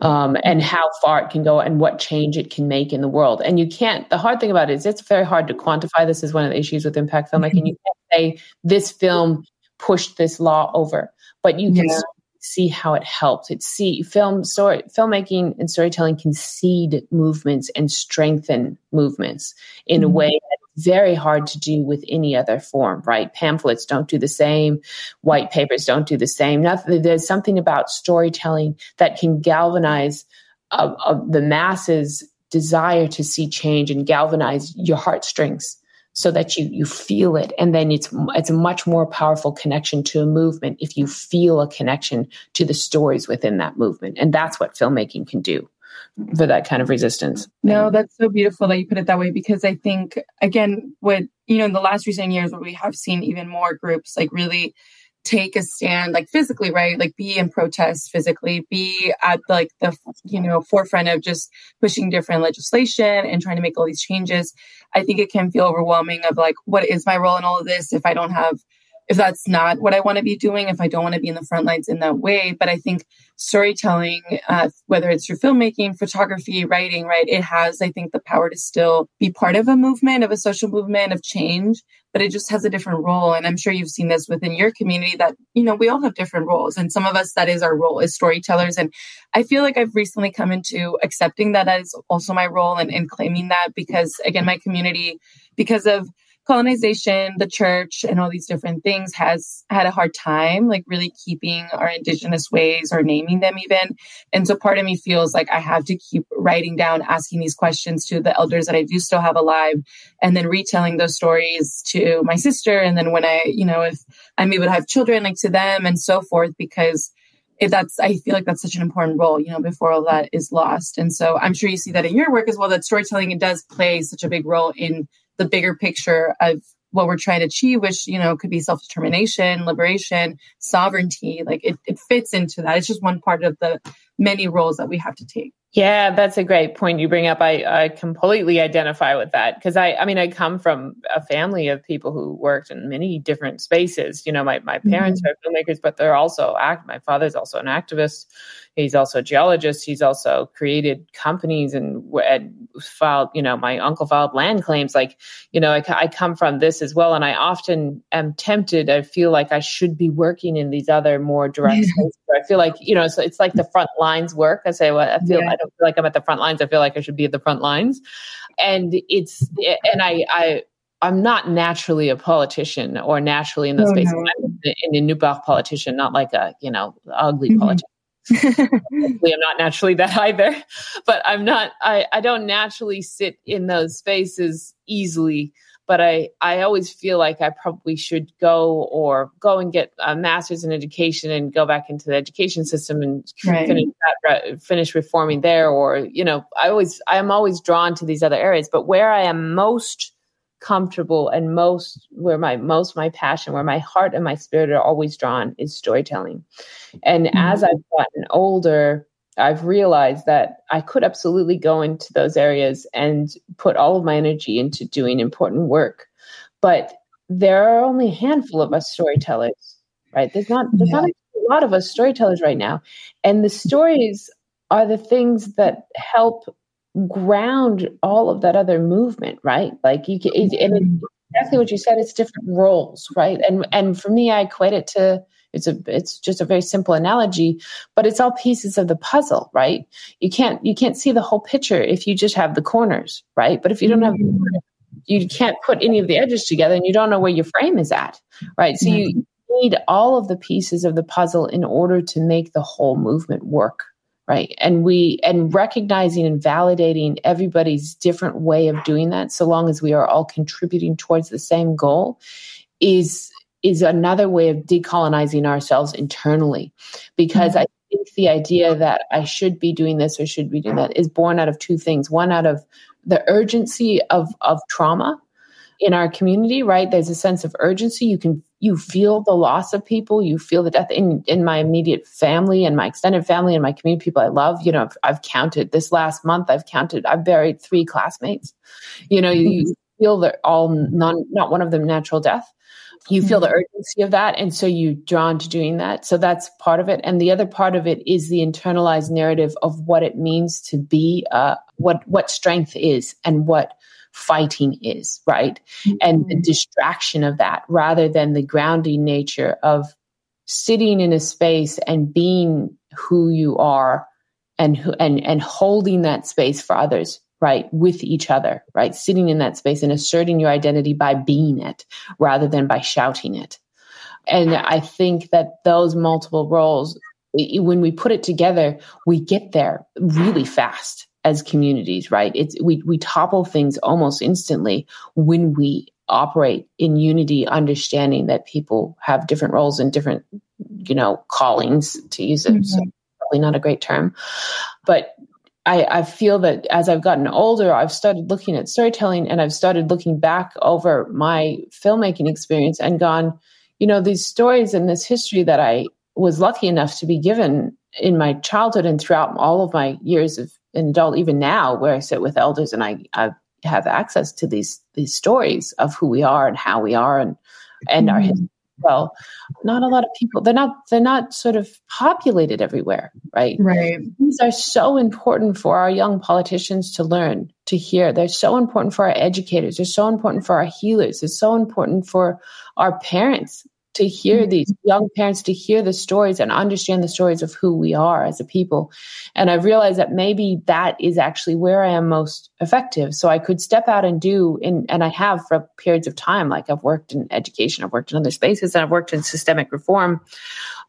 um, and how far it can go and what change it can make in the world. And you can't. The hard thing about it is it's very hard to quantify. This is one of the issues with impact filmmaking. Mm-hmm. You can't say this film pushed this law over, but you can. Yeah see how it helps. It see film story filmmaking and storytelling can seed movements and strengthen movements in mm-hmm. a way that's very hard to do with any other form, right? Pamphlets don't do the same, white papers don't do the same. Nothing, there's something about storytelling that can galvanize uh, uh, the masses' desire to see change and galvanize your heartstrings so that you you feel it. And then it's it's a much more powerful connection to a movement if you feel a connection to the stories within that movement. And that's what filmmaking can do for that kind of resistance. No that's so beautiful that you put it that way because i think again what you know in the last recent years where we have seen even more groups like really take a stand like physically right? Like be in protest physically be at like the you know forefront of just pushing different legislation and trying to make all these changes. I think it can feel overwhelming of like what is my role in all of this if i don't have if that's not what I want to be doing, if I don't want to be in the front lines in that way. But I think storytelling, uh, whether it's through filmmaking, photography, writing, right, it has, I think, the power to still be part of a movement, of a social movement, of change, but it just has a different role. And I'm sure you've seen this within your community that, you know, we all have different roles. And some of us, that is our role as storytellers. And I feel like I've recently come into accepting that as also my role and, and claiming that because, again, my community, because of colonization, the church, and all these different things has had a hard time, like really keeping our indigenous ways or naming them even. And so part of me feels like I have to keep writing down, asking these questions to the elders that I do still have alive, and then retelling those stories to my sister. And then when I, you know, if I'm able to have children, like to them and so forth, because if that's i feel like that's such an important role you know before all that is lost and so i'm sure you see that in your work as well that storytelling it does play such a big role in the bigger picture of what we're trying to achieve, which, you know, could be self determination, liberation, sovereignty. Like it, it fits into that. It's just one part of the many roles that we have to take. Yeah, that's a great point you bring up. I, I completely identify with that because I, I mean, I come from a family of people who worked in many different spaces. You know, my, my parents mm-hmm. are filmmakers, but they're also act. My father's also an activist. He's also a geologist. He's also created companies and, and filed, you know, my uncle filed land claims. Like, you know, I, I come from this as well. And I often am tempted. I feel like I should be working in these other more direct spaces. I feel like, you know, so it's like the front lines work. I say, well, I feel, yeah. I don't feel like I'm at the front lines. I feel like I should be at the front lines. And it's, and I, I, I'm not naturally a politician or naturally in the oh, space. No. I'm in a New politician, not like a, you know, ugly mm-hmm. politician. I'm not naturally that either, but I'm not, I, I don't naturally sit in those spaces easily. But I, I always feel like I probably should go or go and get a master's in education and go back into the education system and right. finish that, finish reforming there. Or, you know, I always, I'm always drawn to these other areas. But where I am most comfortable and most where my most my passion where my heart and my spirit are always drawn is storytelling and mm-hmm. as i've gotten older i've realized that i could absolutely go into those areas and put all of my energy into doing important work but there are only a handful of us storytellers right there's not there's yeah. not a lot of us storytellers right now and the stories are the things that help ground all of that other movement, right? Like you can, it, and mm-hmm. exactly what you said. It's different roles, right? And and for me, I equate it to it's a it's just a very simple analogy, but it's all pieces of the puzzle, right? You can't you can't see the whole picture if you just have the corners, right? But if you don't have mm-hmm. you can't put any of the edges together, and you don't know where your frame is at, right? So you mm-hmm. need all of the pieces of the puzzle in order to make the whole movement work right and we and recognizing and validating everybody's different way of doing that so long as we are all contributing towards the same goal is is another way of decolonizing ourselves internally because mm-hmm. i think the idea that i should be doing this or should be doing that is born out of two things one out of the urgency of of trauma in our community, right? There's a sense of urgency. You can you feel the loss of people. You feel the death in in my immediate family and my extended family and my community people I love. You know, I've, I've counted this last month. I've counted. I've buried three classmates. You know, you, you feel that all none, not one of them natural death. You feel the mm-hmm. urgency of that, and so you drawn to doing that. So that's part of it, and the other part of it is the internalized narrative of what it means to be, uh, what what strength is, and what fighting is, right? Mm-hmm. And the distraction of that rather than the grounding nature of sitting in a space and being who you are and who and and holding that space for others right with each other right sitting in that space and asserting your identity by being it rather than by shouting it and i think that those multiple roles when we put it together we get there really fast as communities right it's we we topple things almost instantly when we operate in unity understanding that people have different roles and different you know callings to use it mm-hmm. so probably not a great term but I, I feel that as I've gotten older, I've started looking at storytelling and I've started looking back over my filmmaking experience and gone, you know, these stories and this history that I was lucky enough to be given in my childhood and throughout all of my years of an adult, even now, where I sit with elders and I, I have access to these these stories of who we are and how we are and and our mm. history. Well not a lot of people they're not they're not sort of populated everywhere right? Right. These are so important for our young politicians to learn to hear. They're so important for our educators. They're so important for our healers. It's so important for our parents to hear mm-hmm. these young parents to hear the stories and understand the stories of who we are as a people and i've realized that maybe that is actually where i am most effective so i could step out and do in, and i have for periods of time like i've worked in education i've worked in other spaces and i've worked in systemic reform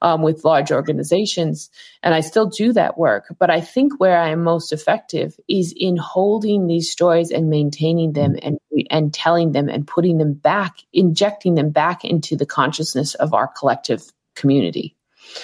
um, with large organizations. And I still do that work. But I think where I am most effective is in holding these stories and maintaining them and, and telling them and putting them back, injecting them back into the consciousness of our collective community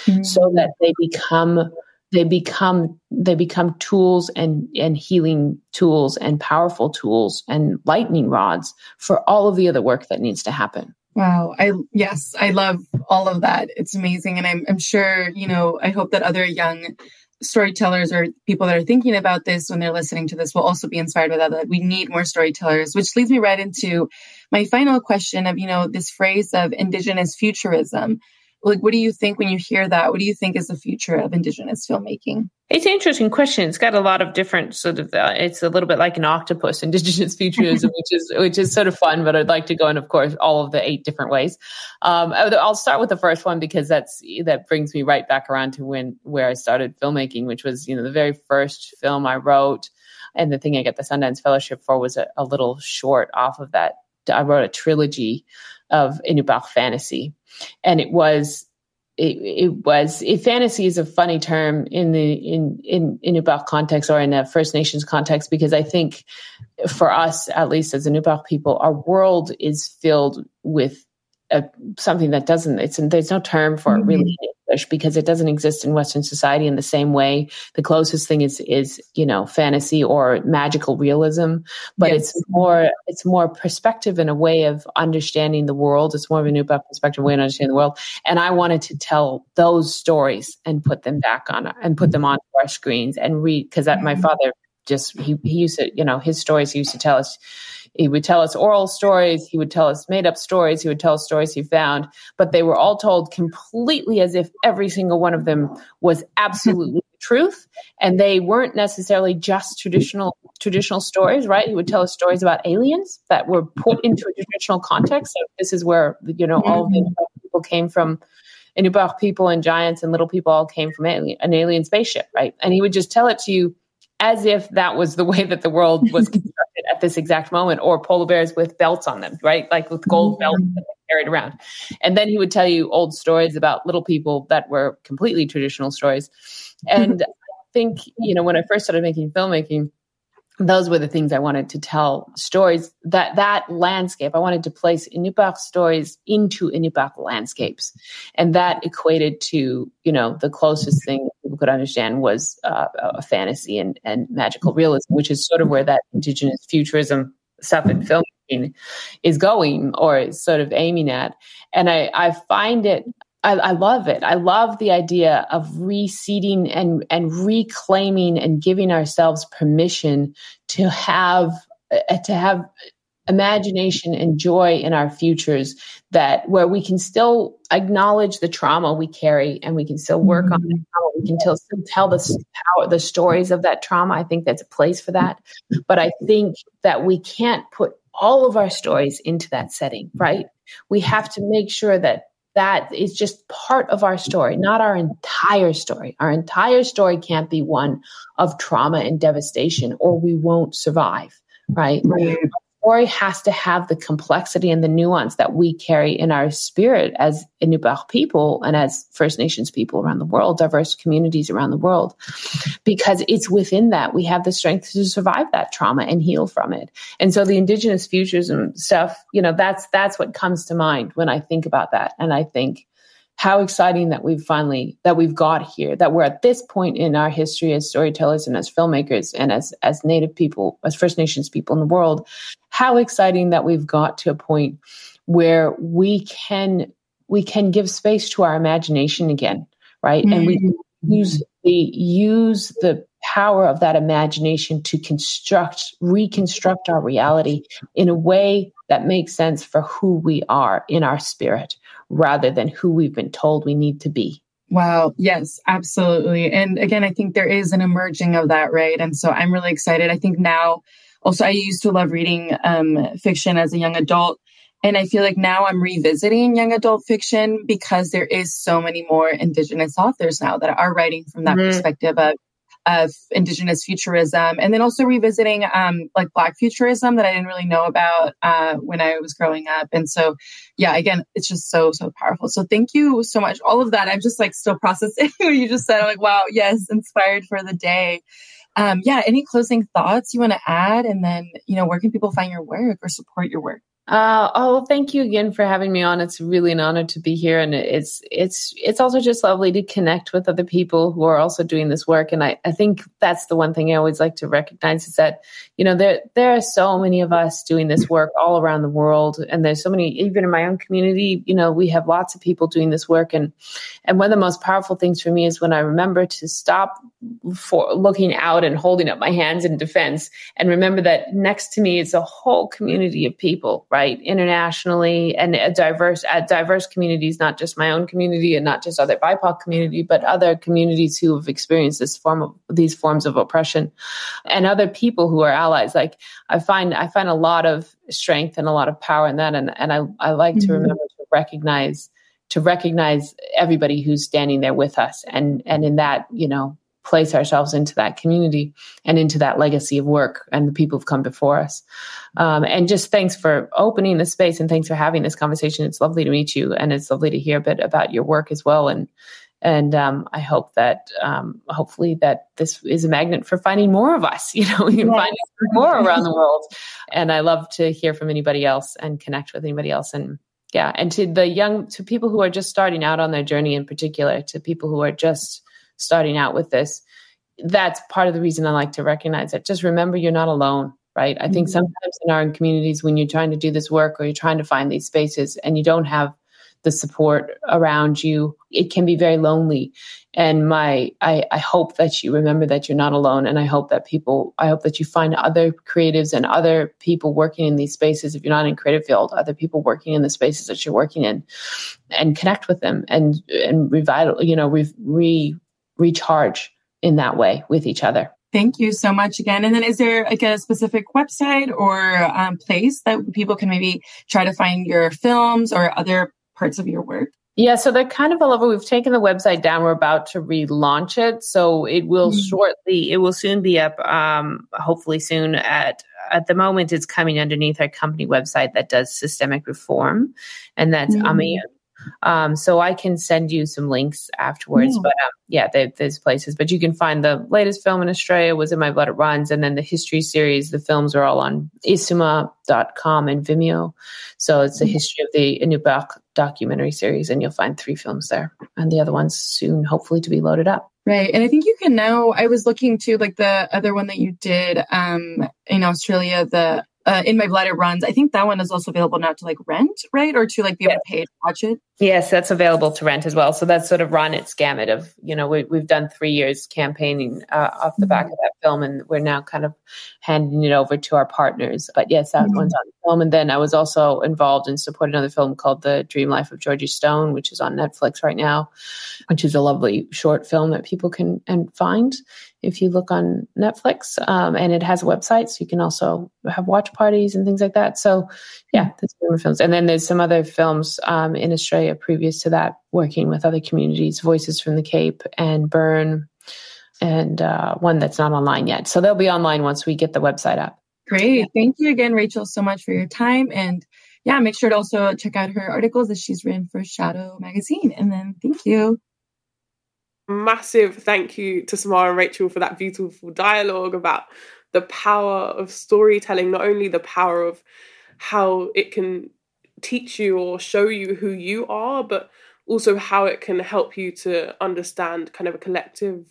mm-hmm. so that they become they become they become tools and and healing tools and powerful tools and lightning rods for all of the other work that needs to happen Wow. I, yes, I love all of that. It's amazing. And I'm, I'm sure, you know, I hope that other young storytellers or people that are thinking about this when they're listening to this will also be inspired by that, that we need more storytellers, which leads me right into my final question of, you know, this phrase of indigenous futurism like what do you think when you hear that? What do you think is the future of indigenous filmmaking? It's an interesting question. It's got a lot of different sort of uh, it's a little bit like an octopus indigenous futurism which is which is sort of fun but i'd like to go in of course all of the eight different ways. Um, i'll start with the first one because that's that brings me right back around to when where i started filmmaking which was you know the very first film i wrote and the thing i got the sundance fellowship for was a, a little short off of that. I wrote a trilogy of Inupiaq fantasy. And it was it, it was it, fantasy is a funny term in the in in Inupiaq context or in a First Nations context because I think for us at least as Inupiaq people our world is filled with a, something that doesn't it's there's no term for mm-hmm. it really in English because it doesn't exist in Western society in the same way. The closest thing is is you know fantasy or magical realism, but yes. it's more it's more perspective and a way of understanding the world. It's more of a new perspective way of understanding the world. And I wanted to tell those stories and put them back on and put them on our screens and read because that my mm-hmm. father just he, he used to you know his stories he used to tell us he would tell us oral stories. He would tell us made up stories. He would tell us stories he found, but they were all told completely as if every single one of them was absolutely the truth. And they weren't necessarily just traditional, traditional stories, right? He would tell us stories about aliens that were put into a traditional context. So this is where, you know, all the mm-hmm. people came from. Inupiaq people and giants and little people all came from alien, an alien spaceship, right? And he would just tell it to you as if that was the way that the world was constructed at this exact moment, or polar bears with belts on them, right? Like with gold mm-hmm. belts that they carried around. And then he would tell you old stories about little people that were completely traditional stories. And I think, you know, when I first started making filmmaking, those were the things I wanted to tell stories that that landscape. I wanted to place Inupiaq stories into Inupiaq landscapes, and that equated to you know the closest thing people could understand was uh, a fantasy and and magical realism, which is sort of where that indigenous futurism stuff in filmmaking is going or is sort of aiming at. And I I find it I, I, love it. I love the idea of reseeding and and reclaiming and giving ourselves permission to have uh, to have imagination and joy in our futures that where we can still acknowledge the trauma we carry and we can still work on mm-hmm. the trauma. We can still, still tell the power, the stories of that trauma. I think that's a place for that. But I think that we can't put all of our stories into that setting, mm-hmm. right? We have to make sure that that is just part of our story, not our entire story. Our entire story can't be one of trauma and devastation, or we won't survive, right? Story has to have the complexity and the nuance that we carry in our spirit as Inupiaq people and as First Nations people around the world, diverse communities around the world, because it's within that we have the strength to survive that trauma and heal from it. And so the Indigenous futurism stuff, you know, that's that's what comes to mind when I think about that. And I think how exciting that we've finally that we've got here that we're at this point in our history as storytellers and as filmmakers and as as native people as first nations people in the world how exciting that we've got to a point where we can we can give space to our imagination again right mm-hmm. and we mm-hmm. use the use the power of that imagination to construct reconstruct our reality in a way that makes sense for who we are in our spirit rather than who we've been told we need to be. Wow. Yes, absolutely. And again, I think there is an emerging of that, right? And so I'm really excited. I think now, also, I used to love reading um, fiction as a young adult. And I feel like now I'm revisiting young adult fiction because there is so many more Indigenous authors now that are writing from that mm-hmm. perspective of of indigenous futurism and then also revisiting um, like black futurism that i didn't really know about uh, when i was growing up and so yeah again it's just so so powerful. So thank you so much. All of that i'm just like still processing what you just said. I'm like wow yes inspired for the day. Um, yeah any closing thoughts you want to add? And then you know where can people find your work or support your work uh, oh, thank you again for having me on. It's really an honor to be here, and it's it's it's also just lovely to connect with other people who are also doing this work. And I, I think that's the one thing I always like to recognize is that you know there there are so many of us doing this work all around the world, and there's so many even in my own community. You know, we have lots of people doing this work, and and one of the most powerful things for me is when I remember to stop for looking out and holding up my hands in defense, and remember that next to me is a whole community of people right internationally and a diverse at diverse communities not just my own community and not just other bipoc community but other communities who have experienced this form of these forms of oppression and other people who are allies like i find i find a lot of strength and a lot of power in that and, and i, I like mm-hmm. to remember to recognize to recognize everybody who's standing there with us and and in that you know place ourselves into that community and into that legacy of work and the people who've come before us. Um, and just thanks for opening the space and thanks for having this conversation. It's lovely to meet you and it's lovely to hear a bit about your work as well. And and um, I hope that um, hopefully that this is a magnet for finding more of us. You know, we can find more around the world. And I love to hear from anybody else and connect with anybody else. And yeah, and to the young, to people who are just starting out on their journey in particular, to people who are just starting out with this, that's part of the reason I like to recognize it. Just remember you're not alone, right? I mm-hmm. think sometimes in our communities, when you're trying to do this work or you're trying to find these spaces and you don't have the support around you, it can be very lonely. And my, I, I hope that you remember that you're not alone. And I hope that people, I hope that you find other creatives and other people working in these spaces. If you're not in creative field, other people working in the spaces that you're working in and connect with them and, and revital, you know, re, re recharge in that way with each other. Thank you so much again. And then is there like a specific website or um, place that people can maybe try to find your films or other parts of your work? Yeah, so they're kind of all over. We've taken the website down. We're about to relaunch it, so it will mm-hmm. shortly. It will soon be up. Um, hopefully soon. At at the moment, it's coming underneath our company website that does systemic reform, and that's mm-hmm. Um, so I can send you some links afterwards. Yeah. But um, yeah, there, there's places. But you can find the latest film in Australia was In My Blood It Runs. And then the history series, the films are all on isuma.com and Vimeo. So it's the mm-hmm. history of the Inupiaq documentary series. And you'll find three films there. And the other ones soon, hopefully, to be loaded up. Right. And I think you can now, I was looking to like the other one that you did um, in Australia, the uh, in my blood it runs i think that one is also available now to like rent right or to like be able to pay to watch it yes that's available to rent as well so that's sort of run its gamut of you know we, have done three years campaigning uh, off the back of that film and we're now kind of handing it over to our partners but yes that mm-hmm. one's on film and then i was also involved in supporting another film called the dream life of georgie stone which is on netflix right now which is a lovely short film that people can and find if you look on Netflix, um, and it has a website, so you can also have watch parties and things like that. So, yeah, that's films. And then there's some other films um, in Australia Australia previous to that, working with other communities, Voices from the Cape and Burn, and uh, one that's not online yet. So they'll be online once we get the website up. Great. Thank you again, Rachel, so much for your time. And yeah, make sure to also check out her articles that she's written for SHADO Magazine. And then thank you. Massive thank you to Samara and Rachel for that beautiful dialogue about the power of storytelling, not only the power of how it can teach you or show you who you are, but also how it can help you to understand kind of a collective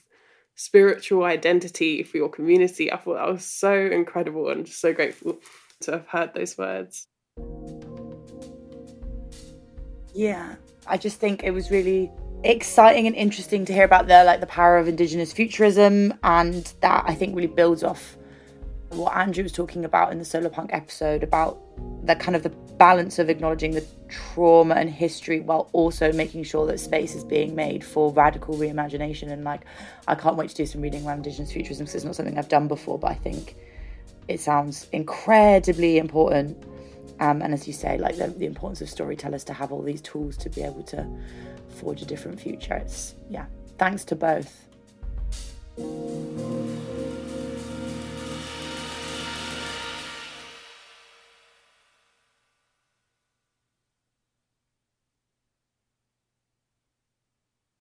spiritual identity for your community. I thought that was so incredible and just so grateful to have heard those words. Yeah, I just think it was really exciting and interesting to hear about the like the power of indigenous futurism and that I think really builds off what Andrew was talking about in the solar punk episode about the kind of the balance of acknowledging the trauma and history while also making sure that space is being made for radical reimagination and like I can't wait to do some reading around indigenous futurism because it's not something I've done before but I think it sounds incredibly important. Um, and as you say like the, the importance of storytellers to have all these tools to be able to forge a different future. It's yeah thanks to both